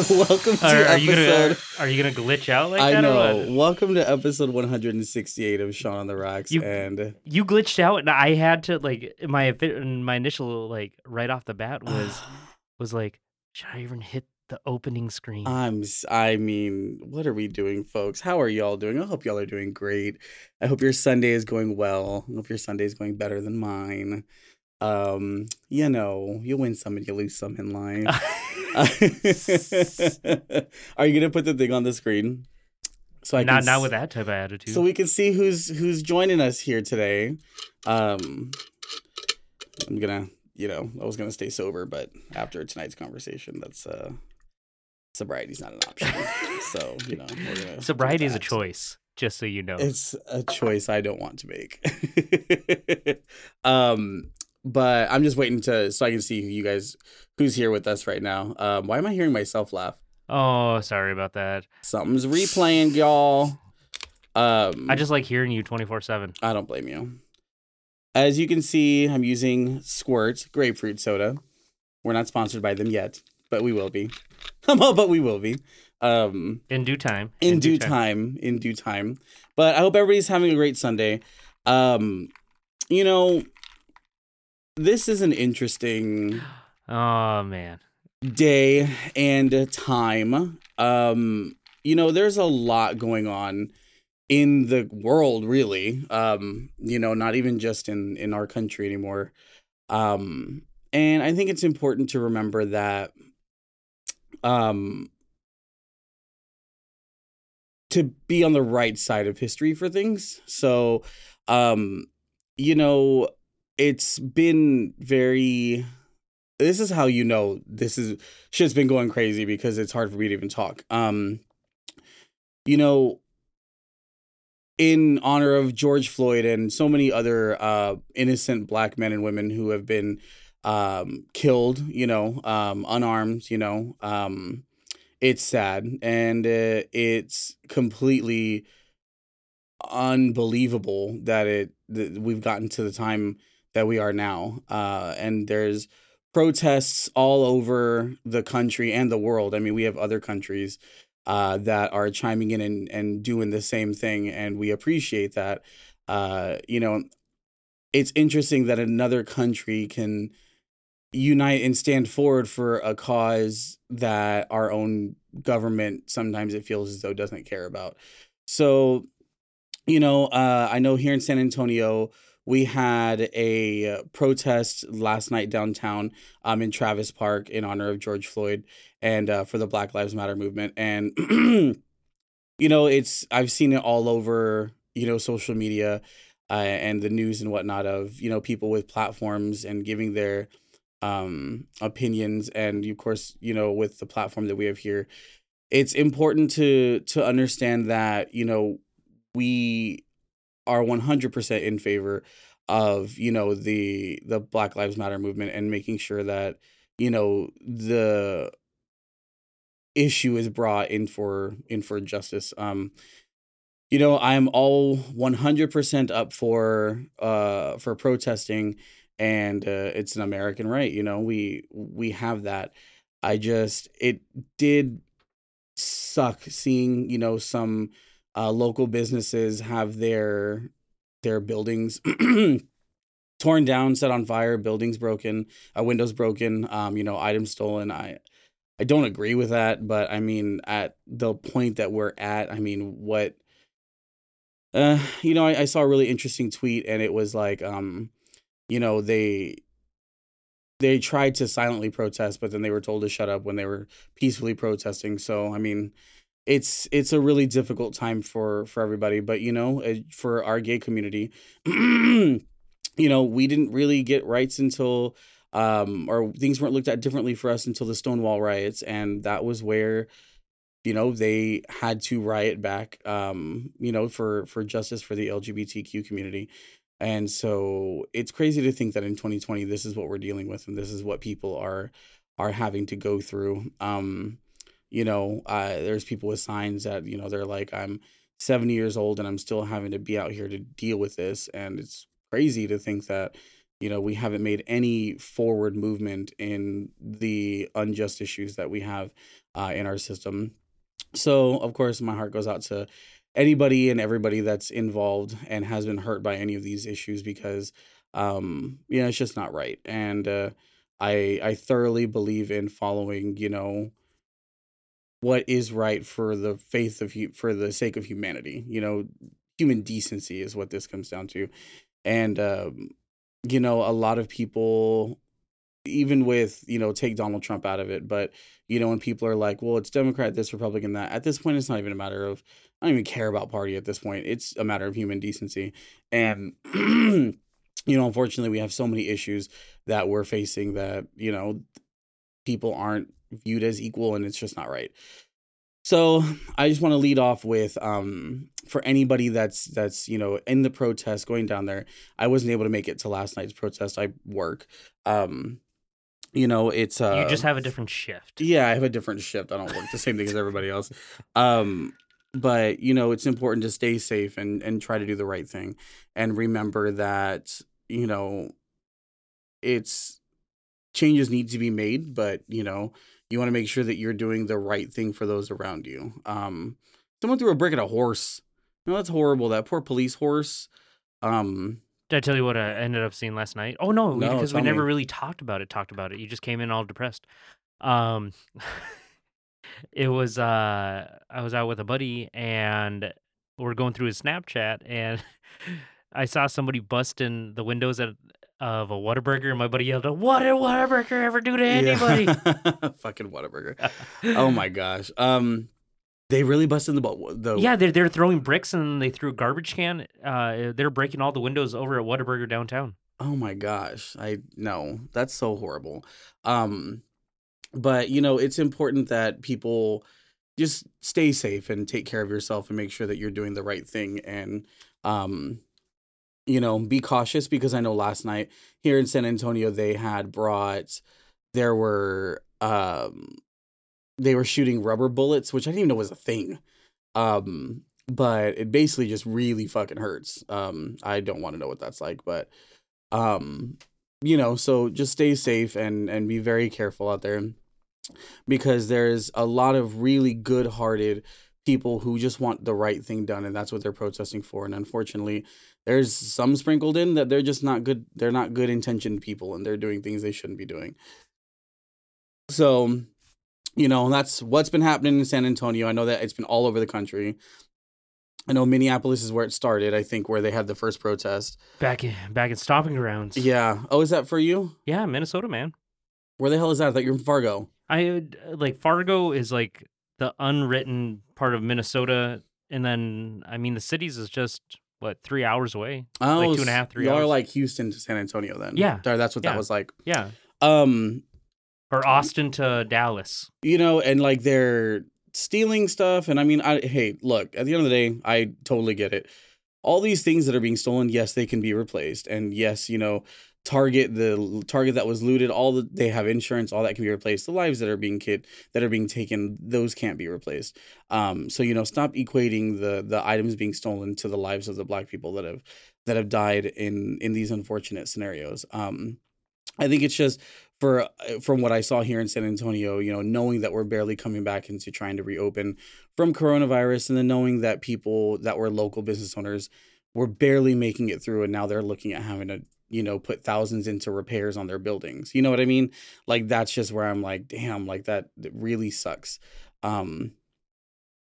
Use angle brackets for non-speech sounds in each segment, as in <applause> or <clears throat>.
<laughs> Welcome to Are, are you episode. gonna are you gonna glitch out like I that? Or know. Welcome to episode 168 of Sean on the Rocks. You- and You glitched out, and I had to like my my initial like right off the bat was <sighs> was like, should I even hit the opening screen? I'm. I mean, what are we doing, folks? How are y'all doing? I hope y'all are doing great. I hope your Sunday is going well. I hope your Sunday is going better than mine. Um, you know, you win some and you lose some in life. <laughs> are you gonna put the thing on the screen? So I not can not with that type of attitude. so we can see who's who's joining us here today. Um, I'm gonna, you know, I was gonna stay sober, but after tonight's conversation, that's uh, sobriety's not an option. so you know, we're Sobriety is a choice, just so you know. It's a choice I don't want to make. <laughs> um, but I'm just waiting to so I can see who you guys who's here with us right now. Um, why am I hearing myself laugh? oh, sorry about that. Something's replaying, y'all. Um, I just like hearing you twenty four seven. I don't blame you. As you can see, I'm using Squirt grapefruit soda. We're not sponsored by them yet, but we will be. <laughs> but we will be. Um, In due time. in, due time. in due time. But I hope everybody's having a great Sunday. Um, you know, this is an interesting Oh man. day and time. Um, you know, there's a lot going on in the world, really. Um, you know, not even just in in our country anymore. Um, and I think it's important to remember that um to be on the right side of history for things. So, um, you know, it's been very this is how you know this is shit's been going crazy because it's hard for me to even talk. Um, you know, in honor of George Floyd and so many other uh, innocent black men and women who have been um, killed, you know, um, unarmed, you know, um, it's sad and uh, it's completely unbelievable that it that we've gotten to the time that we are now. Uh, and there's protests all over the country and the world. I mean, we have other countries uh, that are chiming in and, and doing the same thing, and we appreciate that. Uh, you know, it's interesting that another country can unite and stand forward for a cause that our own government sometimes it feels as though doesn't care about. So, you know, uh, I know here in San Antonio, we had a protest last night downtown um, in Travis Park in honor of George Floyd and uh, for the Black Lives Matter movement. And, <clears throat> you know, it's, I've seen it all over, you know, social media uh, and the news and whatnot of, you know, people with platforms and giving their um, opinions. And of course, you know, with the platform that we have here, it's important to, to understand that, you know, we are 100% in favor of you know the the black lives matter movement and making sure that you know the issue is brought in for in for justice. Um you know i'm all 100% up for uh for protesting and uh, it's an american right you know we we have that. I just it did suck seeing you know some uh, local businesses have their their buildings <clears throat> torn down, set on fire, buildings broken, uh, windows broken, um, you know, items stolen. I I don't agree with that, but I mean, at the point that we're at, I mean, what uh, you know, I, I saw a really interesting tweet and it was like, um, you know, they they tried to silently protest, but then they were told to shut up when they were peacefully protesting. So, I mean, it's it's a really difficult time for for everybody but you know for our gay community <clears throat> you know we didn't really get rights until um or things weren't looked at differently for us until the stonewall riots and that was where you know they had to riot back um you know for for justice for the lgbtq community. And so it's crazy to think that in 2020 this is what we're dealing with and this is what people are are having to go through. Um you know uh, there's people with signs that you know they're like i'm 70 years old and i'm still having to be out here to deal with this and it's crazy to think that you know, we haven't made any forward movement in the unjust issues that we have uh, in our system. So, of course, my heart goes out to anybody and everybody that's involved and has been hurt by any of these issues because, um, you know, it's just not right. And uh, I I thoroughly believe in following, you know, what is right for the faith of for the sake of humanity. You know, human decency is what this comes down to, and um, you know, a lot of people even with you know take donald trump out of it but you know when people are like well it's democrat this republican that at this point it's not even a matter of i don't even care about party at this point it's a matter of human decency and <clears throat> you know unfortunately we have so many issues that we're facing that you know people aren't viewed as equal and it's just not right so I just want to lead off with um for anybody that's that's you know in the protest going down there. I wasn't able to make it to last night's protest. I work. Um you know, it's uh You just have a different shift. yeah, I have a different shift. I don't work the same thing as everybody else. Um but you know, it's important to stay safe and and try to do the right thing and remember that, you know, it's changes need to be made, but you know, you want to make sure that you're doing the right thing for those around you. Um, someone threw a brick at a horse. No, that's horrible. That poor police horse. Um, Did I tell you what I ended up seeing last night? Oh no, No, because we never me. really talked about it. Talked about it. You just came in all depressed. Um, <laughs> it was uh, I was out with a buddy and we're going through his Snapchat and <laughs> I saw somebody busting the windows at, of a Whataburger and my buddy yelled, "What did Whataburger ever do to anybody?" Yeah. <laughs> Fucking Whataburger. Oh my gosh. Um, they really busted the ball. The Yeah, they're they're throwing bricks and they threw a garbage can. Uh, they're breaking all the windows over at Whataburger downtown. Oh my gosh. I no, that's so horrible. Um but you know, it's important that people just stay safe and take care of yourself and make sure that you're doing the right thing and um you know, be cautious because I know last night here in San Antonio they had brought there were um they were shooting rubber bullets, which I didn't even know was a thing. Um but it basically just really fucking hurts. Um I don't want to know what that's like, but um you know so just stay safe and and be very careful out there because there's a lot of really good hearted people who just want the right thing done and that's what they're protesting for and unfortunately there's some sprinkled in that they're just not good they're not good intentioned people and they're doing things they shouldn't be doing so you know that's what's been happening in san antonio i know that it's been all over the country i know minneapolis is where it started i think where they had the first protest Back in back in stomping grounds. yeah oh is that for you yeah, Minnesota, man. Where the hell is that? I thought you're from Fargo. I uh, like Fargo is like the unwritten part of Minnesota, and then I mean the cities is just what three hours away. Oh, two and a half, three Y'all are hours. You're like Houston to San Antonio then. Yeah. That's what Yeah. that was like. Yeah, Um, or Austin to Dallas. you know, and like they're stealing stuff. And I mean, I hey, look, at the end of the day, I totally get it. All these things that are being stolen, yes, they can be replaced. And yes, you know, Target, the Target that was looted, all the they have insurance, all that can be replaced. The lives that are being kid that are being taken, those can't be replaced. Um, so you know, stop equating the the items being stolen to the lives of the black people that have that have died in in these unfortunate scenarios. Um, I think it's just for from what I saw here in San Antonio, you know, knowing that we're barely coming back into trying to reopen from coronavirus, and then knowing that people that were local business owners were barely making it through, and now they're looking at having to, you know, put thousands into repairs on their buildings. You know what I mean? Like that's just where I'm like, damn, like that really sucks. Um,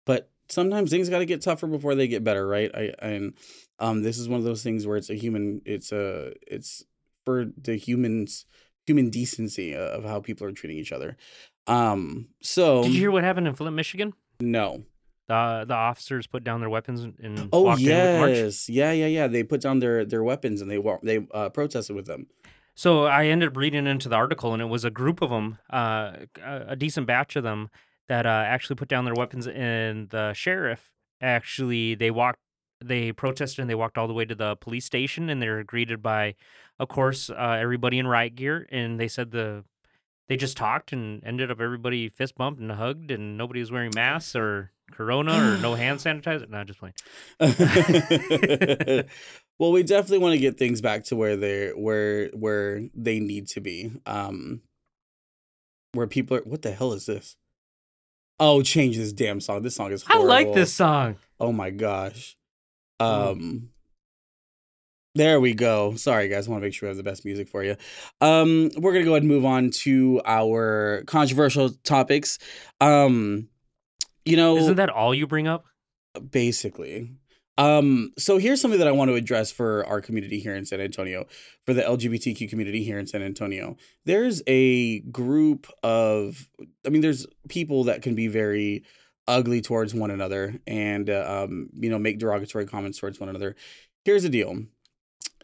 but sometimes things got to get tougher before they get better, right? I and um, this is one of those things where it's a human, it's a, it's for the humans human decency of how people are treating each other. Um, so Did you hear what happened in Flint, Michigan? no. The the officers put down their weapons and Oh walked in with the march. yes, yeah, yeah, yeah. They put down their their weapons and they wa- they uh, protested with them. So I ended up reading into the article, and it was a group of them, uh, a a decent batch of them, that uh, actually put down their weapons. And the sheriff actually they walked, they protested, and they walked all the way to the police station, and they were greeted by, of course, uh, everybody in riot gear. And they said the they just talked and ended up everybody fist bumped and hugged, and nobody was wearing masks or corona or no hand sanitizer. No, just playing. <laughs> Well, we definitely want to get things back to where they're where where they need to be. Um where people are what the hell is this? Oh, change this damn song. This song is I like this song. Oh my gosh. Um there we go. Sorry guys, I want to make sure we have the best music for you. Um we're going to go ahead and move on to our controversial topics. Um you know Isn't that all you bring up? basically. Um so here's something that i want to address for our community here in san antonio for the lgbtq community here in san antonio. There's a group of i mean there's people that can be very ugly towards one another and uh, um you know make derogatory comments towards one another. Here's the deal.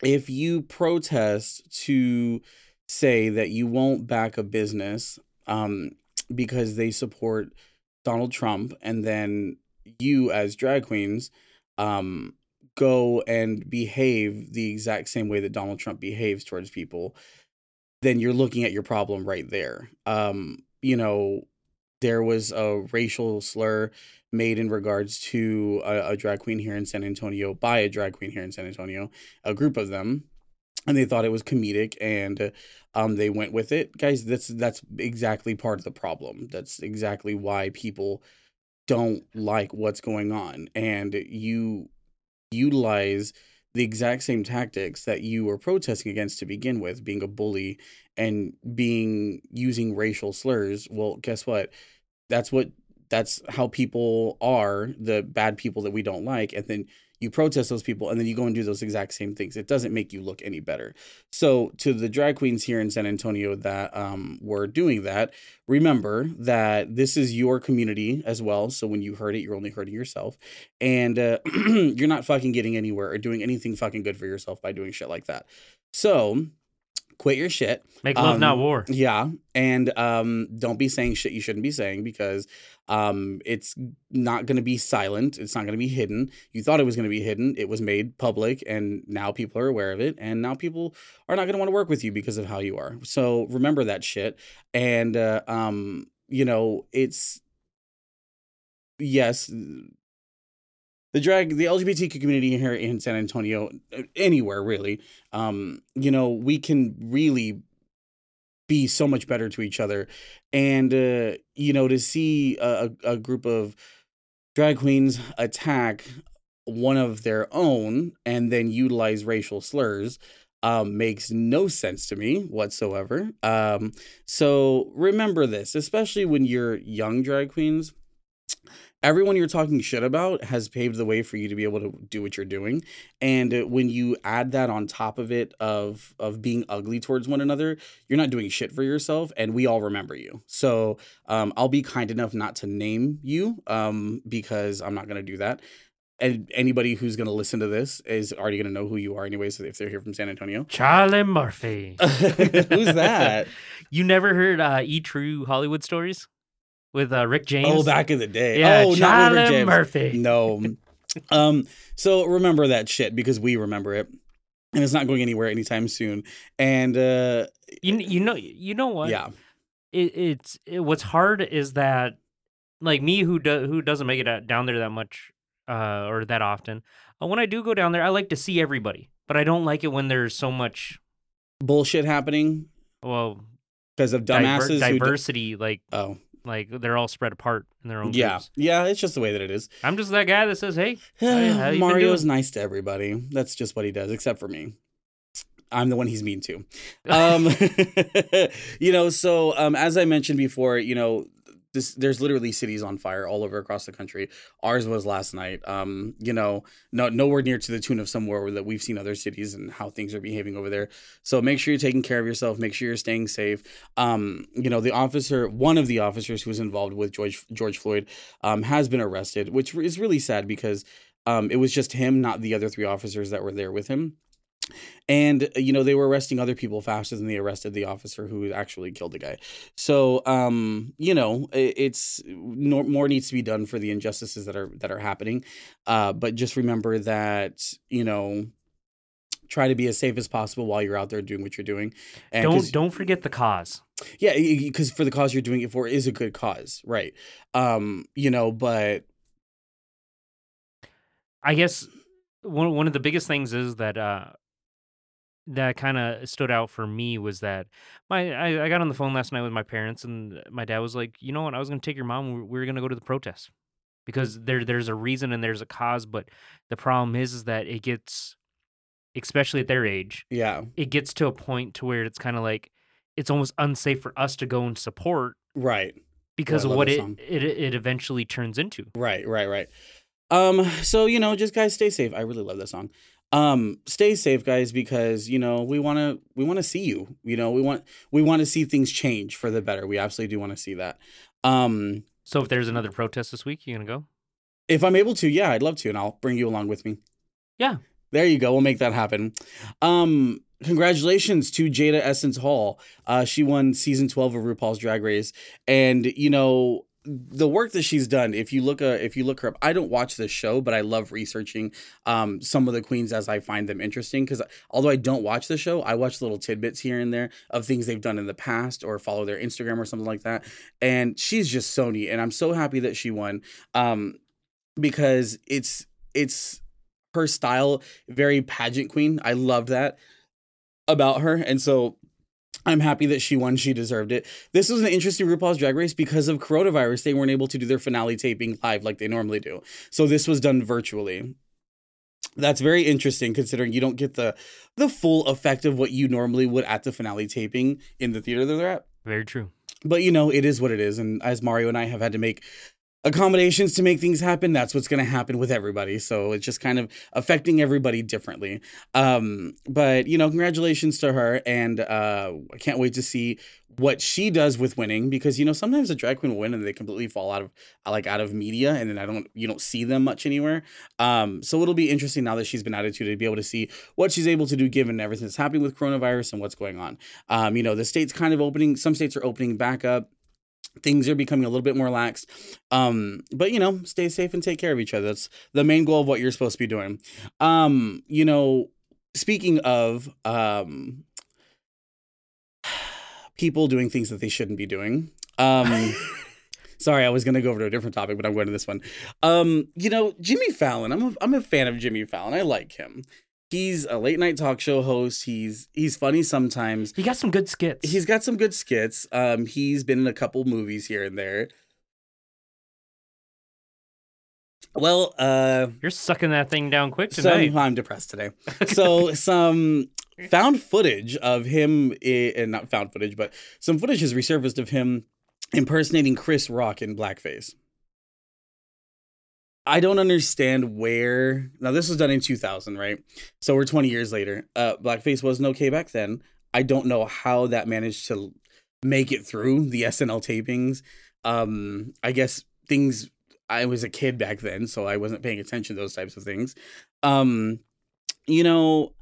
If you protest to say that you won't back a business um because they support Donald Trump and then you as drag queens um go and behave the exact same way that Donald Trump behaves towards people then you're looking at your problem right there. Um you know there was a racial slur made in regards to a, a drag queen here in San Antonio by a drag queen here in San Antonio a group of them and they thought it was comedic and um they went with it. Guys that's that's exactly part of the problem. That's exactly why people don't like what's going on. And you utilize the exact same tactics that you were protesting against to begin with being a bully and being using racial slurs. Well guess what? That's what that's how people are the bad people that we don't like. And then you protest those people and then you go and do those exact same things. It doesn't make you look any better. So to the drag queens here in san antonio that um, were doing that remember that this is your community as well. So when you hurt it you're only hurting yourself. And uh, <clears throat> you're not fucking getting anywhere or doing anything fucking good for yourself by doing shit like that. So quit your shit Make love, not Um, war. yeah, and um, don't be saying shit you shouldn't be saying because um, it's not going to be silent. It's not going to be hidden. You thought it was going to be hidden. It was made public, and now people are aware of it. And now people are not going to want to work with you because of how you are. So remember that shit. And uh, um, you know, it's yes. The drag, the LGBTQ community here in San Antonio, uh, anywhere really, um, you know, we can really be so much better to each other. And uh you know to see a, a a group of drag queens attack one of their own and then utilize racial slurs um makes no sense to me whatsoever. Um so remember this especially when you're young drag queens everyone you're talking shit about has paved the way for you to be able to do what you're doing. And when you add that on top of it of of being ugly towards one another you're not doing shit for yourself and we all remember you. So um, i'll be kind enough not to name you um, because i'm not going to do that. And anybody who's going to listen to this is already going to know who you are anyways if they're here from san antonio. Charlie Murphy. <laughs> who's that? <laughs> You never heard uh, E True Hollywood stories with uh, Rick James? oh back in the day yeah, oh not River James. Murphy. no um so remember that shit because we remember it and it's not going anywhere anytime soon and uh You you know you know what? yeah It, it's it, what's hard is that like me who do, who doesn't make it down there that much uh, or that often. Uh, when I do go down there, I like to see everybody, but I don't like it when there's so much bullshit happening well because of diver- dumbasses who d- diversity. Like oh like they're all spread apart in their own yeah. groups. yeah it's just the way that it is. I'm just that guy that says, "Hey, <sighs> how been mario's nice to everybody. That's just what he does except for me. I'm the one he's mean to. <laughs> Um <laughs> you know so um as i mentioned before you know this there's literally cities on fire all over across the country. Ours was last night um you know no nowhere near to the tune of somewhere that we've seen other cities and how things are behaving over there. So make sure you're taking care of yourself. Make sure you're staying safe. Um you know the officer one of the officers who was involved with george george floyd um has been arrested which is really sad because um it was just him not the other three officers that were there with him and uh, you know they were arresting other people faster than they arrested the officer who actually killed the guy. So um you know it's no, more needs to be done for the injustices that are that are happening. Uh but just remember that you know try to be as safe as possible while you're out there doing what you're doing. And don't don't forget the cause." yeah because for the cause you're doing it for is a good cause right. Um you know but I guess one one of the biggest things is that uh that kind of stood out for me was that my I, I got on the phone last night with my parents and my dad was like, you know what, I was gonna take your mom. We we were gonna go to the protest because there there's a reason and there's a cause, but the problem is is that it gets, especially at their age, Yeah. it gets to a point to where it's kind of like it's almost unsafe for us to go and support Right. because of what it, it it eventually turns into. Right, right, right. Um, so you know, just guys stay safe. I really love that song. Um, stay safe, guys, because you know, we wanna we wanna see you. You know, we want we want to see things change for the better. We absolutely do want to see that. Um, So if there's another protest this week, you gonna go? if I'm able to, yeah, I'd love to, and I'll bring you along with me. Yeah. There you go. We'll make that happen. Um, congratulations to Jaida Essence Hall. Uh, she won season 12 of RuPaul's Drag Race. And, you know, the work that she's done, if you look uh, if you look her up, I don't watch this show, but I love researching um some of the queens as I find them interesting. Because although I don't watch the show, I watch little tidbits here and there of things they've done in the past or follow their Instagram or something like that. And she's just so neat. And I'm so happy that she won. Um because it's it's her style very pageant queen i love that about her and so i'm happy that she won. She deserved it. This was an interesting rupaul's drag race because of coronavirus. They weren't able to do their finale taping live like they normally do. So this was done virtually. That's very interesting considering you don't get the the full effect of what you normally would at the finale taping in the theater that they're at. Very true. but you know it is what it is. And as mario and i have had to make accommodations to make things happen that's what's going to happen with everybody. So it's just kind of affecting everybody differently. Um but you know congratulations to her and uh i can't wait to see what she does with winning because you know sometimes a drag queen will win and they completely fall out of like out of media and then i don't you don't see them much anywhere. Um so it'll be interesting now that she's been added to to be able to see what she's able to do given everything that's happening with coronavirus and what's going on. Um you know the states kind of opening some states are opening back up things are becoming a little bit more lax. Um but you know stay safe and take care of each other. That's the main goal of what you're supposed to be doing. Um you know speaking of um <sighs> people doing things that they shouldn't be doing um <laughs> sorry i was going to go over to a different topic but i'm going to this one. Um you know jimmy fallon i'm a, I'm a fan of jimmy fallon. I like him he's a late night talk show host he's he's funny sometimes He got some good skits. He's got some good skits. Um, he's been in a couple movies here and there. Well, uh, You're sucking that thing down quick tonight. some I'm depressed today. <laughs> So some found footage of him, i- and not found footage, but some footage has resurfaced of him impersonating Chris Rock in blackface. I don't understand where. Now this was done in 2000, right? So we're 20 years later. Uh, blackface wasn't okay back then. I don't know how that managed to make it through the SNL tapings. Um, I guess things. I was a kid back then, so I wasn't paying attention to those types of things. Um, you know,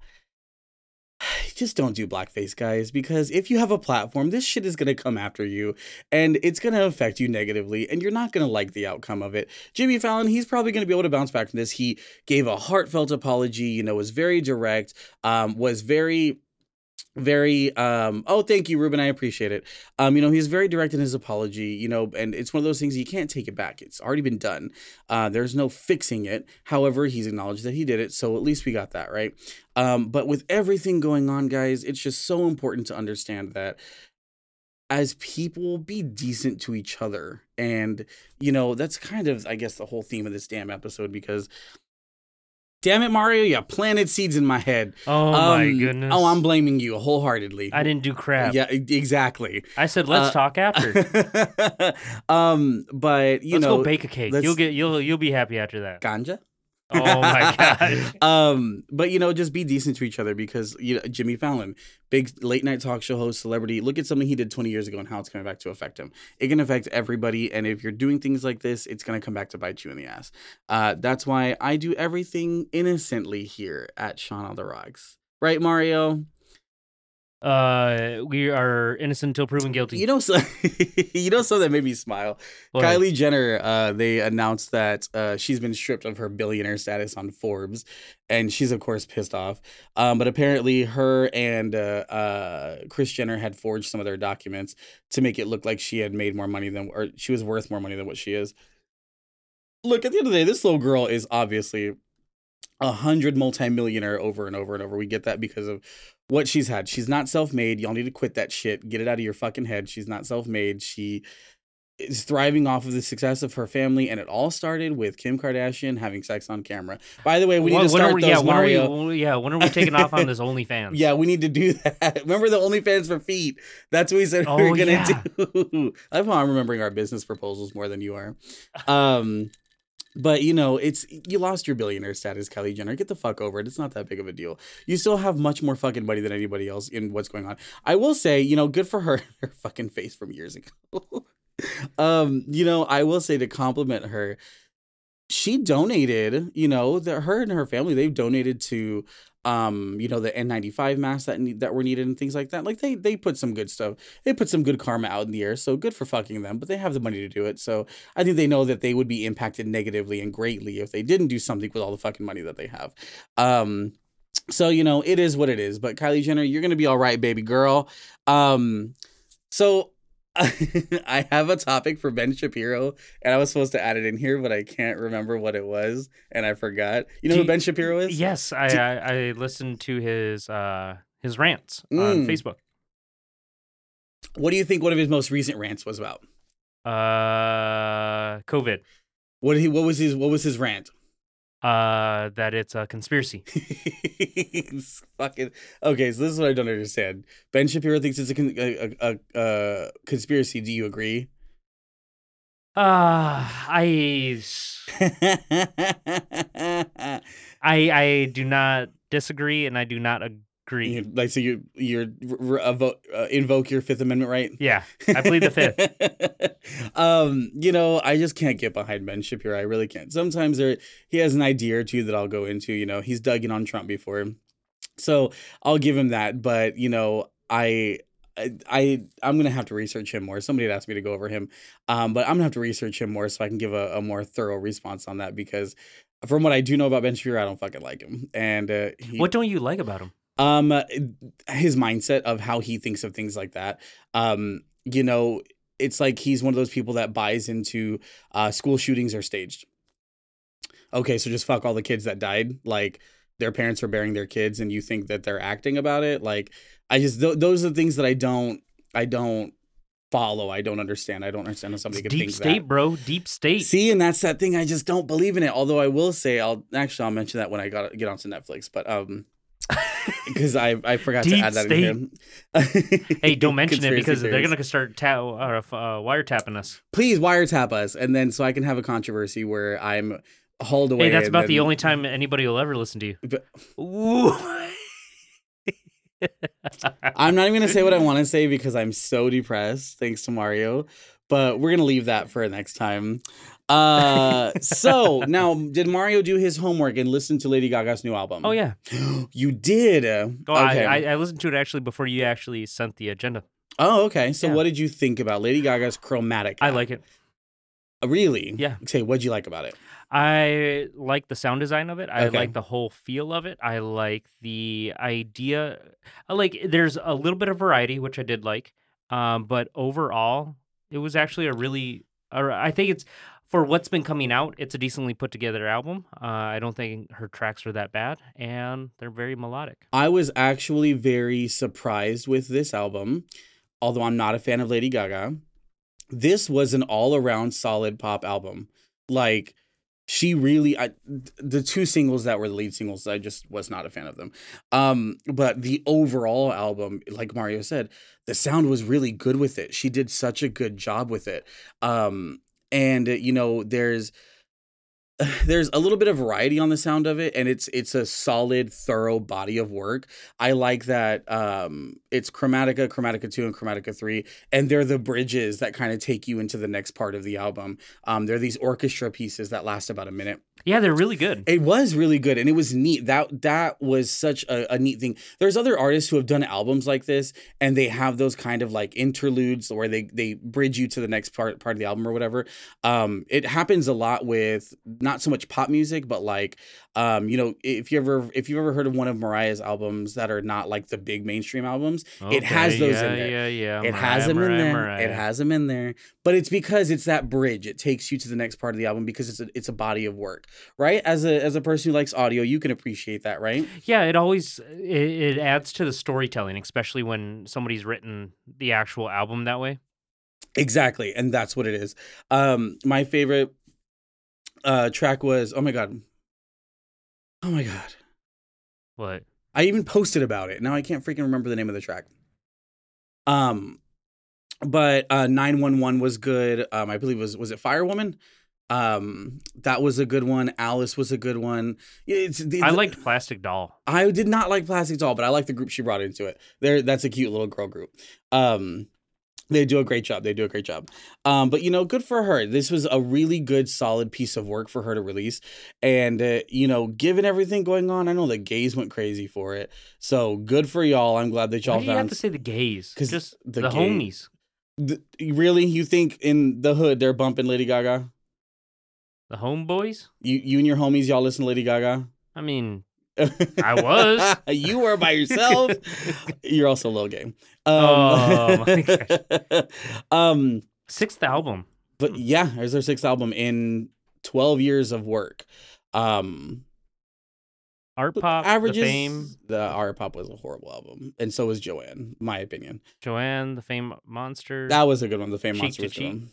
just don't do blackface, guys, because if you have a platform, this shit is gonna come after you, and it's gonna affect you negatively, and you're not gonna like the outcome of it. Jimmy Fallon, he's probably gonna be able to bounce back from this. He gave a heartfelt apology, you know, was very direct, um, was very very um oh thank you ruben i appreciate it. Um you know he's very direct in his apology you know and it's one of those things you can't take it back. It's already been done. Uh there's no fixing it. However he's acknowledged that he did it so at least we got that right? Um but with everything going on guys it's just so important to understand that as people be decent to each other. And you know that's kind of i guess the whole theme of this damn episode because damn it mario you planted seeds in my head oh my um, goodness. Oh, I'm blaming you wholeheartedly. I didn't do crap. Yeah, exactly. I said let's Uh, talk after. <laughs> um, but you know let's know, go bake a cake. You'll get you'll you'll be happy after that. ganja. Oh my <laughs> god. um, but you know, just be decent to each other because you know Jimmy Fallon, big late night talk show host, celebrity. Look at something he did 20 years ago and how it's coming back to affect him. It can affect everybody, and if you're doing things like this, it's gonna come back to bite you in the ass. Uh, that's why I do everything innocently here at Sean on the Rocks. Right, Mario? Uh, we are innocent until proven guilty. You know, so, <laughs> you know, something that made me smile. What? Kylie Jenner, uh, they announced that uh, she's been stripped of her billionaire status on Forbes, and she's of course pissed off. Um, but apparently, her and uh, uh, Kris Jenner had forged some of their documents to make it look like she had made more money than, or she was worth more money than what she is. Look, at the end of the day, this little girl is obviously a hundred multimillionaire over and over and over. We get that because of what she's had. She's not self-made. Y'all need to quit that shit. Get it out of your fucking head. She's not self-made. She is thriving off of the success of her family, and it all started with Kim Kardashian having sex on camera. By the way, we need When- to start we- those yeah, when are we- yeah, when are we taking off on this <laughs> OnlyFans? Yeah, we need to do that. <laughs> Remember the OnlyFans for feet? That's what we said we Oh, were gonna yeah. do. <laughs> I love how I'm remembering our business proposals more than you are. Um, but you know, it's you lost your billionaire status, Kylie Jenner. Get the fuck over it. It's not that big of a deal. You still have much more fucking money than anybody else in what's going on. I will say, you know, good for her. <laughs> Her fucking face from years ago. <laughs> um, you know, I will say to compliment her. She donated, you know, that her and her family they've donated to um you know the n95 masks that need, that were needed and things like that. Like they they put some good stuff they put some good karma out in the air so good for fucking them but they have the money to do it. So i think they know that they would be impacted negatively and greatly if they didn't do something with all the fucking money that they have. Um so you know it is what it is. But kylie jenner you're gonna be all right baby girl. Um so <laughs> I have a topic for Ben Shapiro, and I was supposed to add it in here, but I can't remember what it was, and I forgot. You know Do who Ben Shapiro is? Yes, I, Do- I I listened to his uh his rants on Mm. Facebook. What do you think one of his most recent rants was about? Uh, COVID. What did he? What was his? What was his rant? Uh, that it's a conspiracy. <laughs> It's fucking okay. So this is what I don't understand. Ben Shapiro thinks it's a con- a, a, a, a conspiracy. Do you agree? Uh, I <laughs> I I do not disagree, and I do not agree. You- like so, you you're r- r- evo- uh, invoke your Fifth Amendment right? Yeah, I plead the fifth. <laughs> um, you know, I just can't get behind Ben Shapiro. I really can't. Sometimes there he has an idea or two that I'll go into. You know, he's dug in on Trump before, so I'll give him that. But you know, I. I, I I'm gonna have to research him more. Somebody had asked me to go over him, um, but I'm gonna have to research him more so I can give a, a more thorough response on that because from what I do know about Ben Shapiro, I don't fucking like him. And uh, he, What don't you like about him? Um his mindset of how he thinks of things like that um you know it's like he's one of those people that buys into uh school shootings are staged okay so just fuck all the kids that died like their parents are burying their kids and you think that they're acting about it like i just th- those are the things that i don't i don't follow i don't understand i don't understand how somebody It's could deep think state, that bro. Deep state. See, and that's that thing. I just don't believe in it. Although I will say, I'll actually I'll mention that when I got get onto Netflix. But um, because I I forgot to add that state. in here. Hey, don't mention it because they're gonna start ta- uh, uh, wiretapping us. Please wiretap us, and then so I can have a controversy where I'm hauled away. Hey, that's about the only time anybody will ever listen to you. But- <laughs> I'm not even gonna say what I want to say because I'm so depressed. Thanks to Mario, but we're gonna leave that for next time. Uh, so now, did Mario do his homework and listen to Lady Gaga's new album? oh yeah. <gasps> you did. Oh, okay. I, I I listened to it actually before you actually sent the agenda. oh, okay. So, Yeah. what did you think about Lady Gaga's Chromatica? I like it. Uh, Really? Yeah. Okay. What'd you like about it? I like the sound design of it. I Okay. like the whole feel of it. I like the idea. I like there's a little bit of variety, which I did like. Um, but overall, it was actually a really. Uh, I think it's for what's been coming out. It's a decently put together album. Uh, I don't think her tracks are that bad, and they're very melodic. I was actually very surprised with this album, although I'm not a fan of Lady Gaga. This was an all around solid pop album. Like, she really, I, the two singles that were the lead singles, I just was not a fan of them. Um, but the overall album, like Mario said, the sound was really good with it. She did such a good job with it. Um, and you know, there's <sighs> there's a little bit of variety on the sound of it and it's it's a solid thorough body of work. I like that um it's chromatica chromatica 2 and chromatica 3 and they're the bridges that kind of take you into the next part of the album. Um they're these orchestra pieces that last about a minute. Yeah, they're really good. it was really good and it was neat. That that was such a, a neat thing. There's other artists who have done albums like this and they have those kind of like interludes where they they bridge you to the next part part of the album or whatever. Um it happens a lot with not so much pop music, but like um, you know, if you ever if you've ever heard of one of Mariah's albums that are not like the big mainstream albums, it has those yeah, in there. Yeah, yeah. It has Mariah, them in there. Mariah. It has them in there, but it's because it's that bridge. It takes you to the next part of the album because it's a, it's a body of work, right? As a as a person who likes audio, you can appreciate that, right? Yeah, it always it, it adds to the storytelling, especially when somebody's written the actual album that way. Exactly, and that's what it is. Um, my favorite uh track was oh my god, oh my god. What? I even posted about it. Now I can't freaking remember the name of the track. Um, but uh, nine one one was good. Um, I believe was was it Free Woman. Um, that was a good one. Alice was a good one. Yeah, It's I liked Plastic Doll. I did not like Plastic Doll, but I like the group she brought into it. There, that's a cute little girl group. Um, they do a great job. They do a great job. Um, but you know, good for her. This was a really good, solid piece of work for her to release. And uh, you know, given everything going on, I know the gays went crazy for it. So good for y'all. I'm glad that y'all Why do you have to say the gays? Because Just the the, gay- homies. Th- really, you think in the hood they're bumping Lady Gaga? The homeboys? You, you and your homies, y'all listen to Lady Gaga. I mean, I was. <laughs> you were by yourself. <laughs> You're also a little gay. Um, Oh, my gosh. <laughs> um, sixth album. but yeah, there's their sixth album in 12 years of work. Um, Art Pop, averages. The Fame, The Art Pop was a horrible album, and so was Joanne, my opinion. Joanne, The Fame Monster. That was a good one. The Fame Cheek Monster to was a good cheek. one.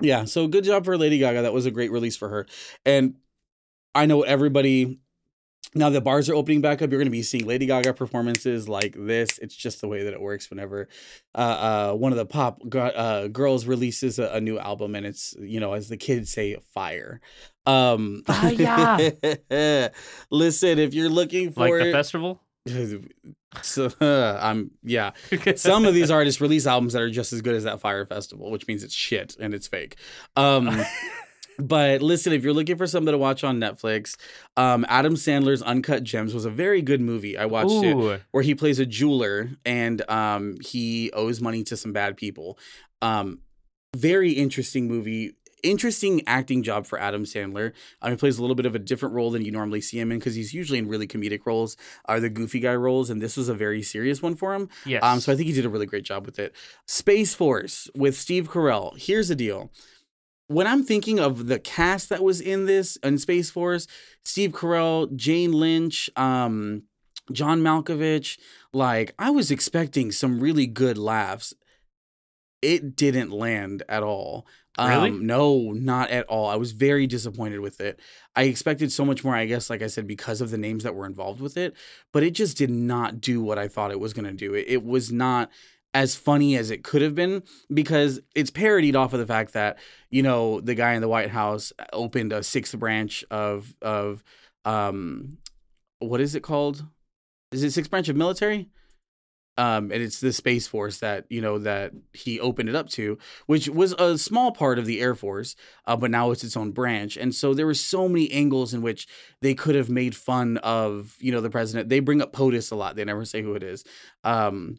Yeah, so good job for Lady Gaga. That was a great release for her. And I know everybody now the bars are opening back up. You're going to be seeing Lady Gaga performances like this. It's just the way that it works whenever uh, uh, one of the pop gr- uh, girls releases a, a new album and it's, you know, as the kids say, fire. Um, Fire. <laughs> listen, if you're looking like for the festival. <laughs> so, <laughs> I'm yeah. Some of these artists release albums that are just as good as that Fyre Festival, which means it's shit and it's fake. Um, but listen, if you're looking for something to watch on Netflix, um, Adam Sandler's Uncut Gems was a very good movie. I watched it where he plays a jeweler and um, he owes money to some bad people. Um, very interesting movie. Interesting acting job for Adam Sandler. Um, he plays a little bit of a different role than you normally see him in because he's usually in really comedic roles, are the goofy guy roles, and this was a very serious one for him. yes. Um, so I think he did a really great job with it. Space Force with Steve Carell. Here's the deal. When I'm thinking of the cast that was in this in Space Force, Steve Carell, Jane Lynch, um, John Malkovich, like I was expecting some really good laughs. It didn't land at all. Really? Um, no, not at all. I was very disappointed with it. I expected so much more, I guess, like I said, because of the names that were involved with it, but it just did not do what I thought it was going to do. It, it was not as funny as it could have been because it's parodied off of the fact that, you know, the guy in the White House opened a sixth branch of, of, um, what is it called? Is it sixth branch of military? um, and it's the space force that you know that he opened it up to, which was a small part of the Air Force, uh, but now it's its own branch. And so there were so many angles in which they could have made fun of you know the president. They bring up POTUS a lot. They never say who it is. Um,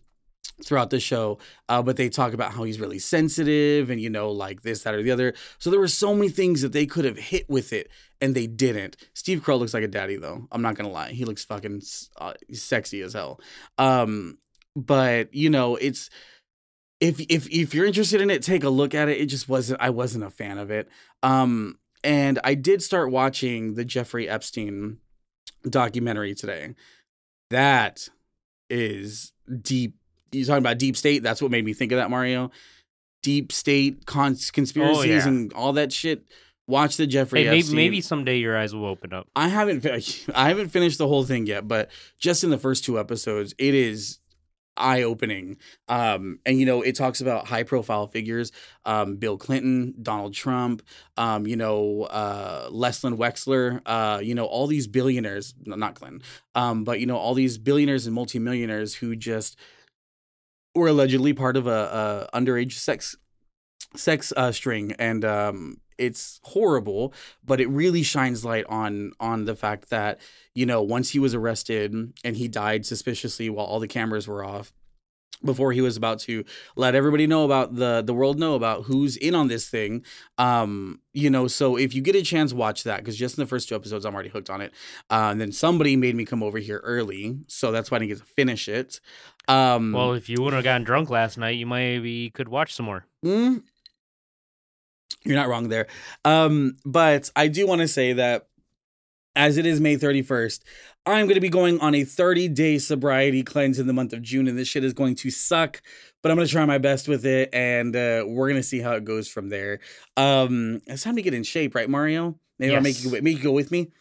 throughout the show uh, but they talk about how he's really sensitive and you know like this that or the other. So there were so many things that they could have hit with it and they didn't. Steve Carell looks like a daddy though. I'm not gonna lie. He looks fucking uh, sexy as hell. Um but you know it's if if if you're interested in it take a look at it. It just wasn't i wasn't a fan of it. Um and i did start watching the jeffrey epstein documentary today. That is deep you're talking about deep state that's what made me think of that mario deep state cons- conspiracies yeah. and all that shit watch the jeffrey hey, maybe, maybe someday your eyes will open up. I haven't <laughs> I haven't finished the whole thing yet, but just in the first two episodes, it is eye opening. Um, and you know, it talks about high profile figures, um, Bill Clinton, Donald Trump, um, you know, uh, Leslie Wexner, uh, you know, all these billionaires, not Clinton, um, but you know, all these billionaires and multimillionaires who just were allegedly part of a, a underage sex sex uh, string. And um it's horrible but it really shines light on on the fact that you know once he was arrested and he died suspiciously while all the cameras were off before he was about to let everybody know about the the world know about who's in on this thing. Um you know so if you get a chance watch that because just in the first two episodes i'm already hooked on it. Uh, and then somebody made me come over here early so that's why i didn't get to finish it. Um Well, if you wouldn't have gotten drunk last night, you maybe could watch some more. mm, you're not wrong there. Um but i do want to say that as it is May 31st, I'm going to be going on a 30 day sobriety cleanse in the month of June, and this shit is going to suck, but I'm going to try my best with it, and uh, we're going to see how it goes from there. Um, it's time to get in shape, right, Mario? Maybe I'll make you, Yes. make you go with me.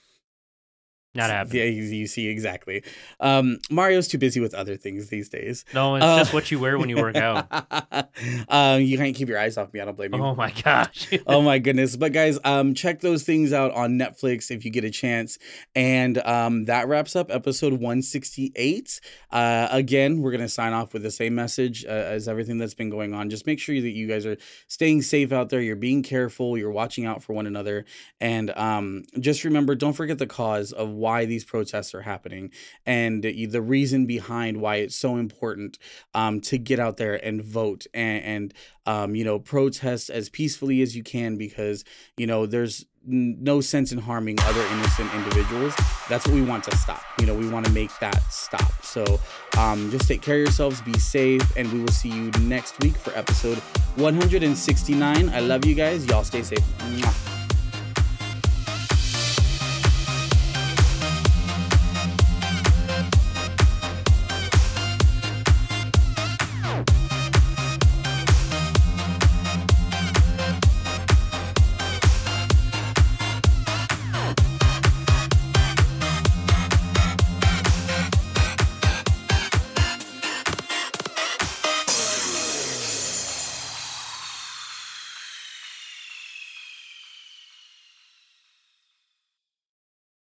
Not happening. Yeah, you, you see exactly. Um, Mario's too busy with other things these days. No, it's Uh, just what you wear when you work out. <laughs> um, you can't keep your eyes off me. I don't blame you Oh my gosh. <laughs> oh my goodness but guys um check those things out on netflix if you get a chance and um that wraps up episode 168 uh again we're gonna sign off with the same message uh, as everything that's been going on just make sure that you guys are staying safe out there you're being careful you're watching out for one another and um just remember don't forget the cause of why these protests are happening and the reason behind why it's so important um to get out there and vote and, and um, you know, protest as peacefully as you can because, you know, there's no sense in harming other innocent individuals. That's what we want to stop. You know, we want to make that stop. So um, just take care of yourselves, be safe, and we will see you next week for episode 169. I love you guys. Y'all stay safe. Mwah.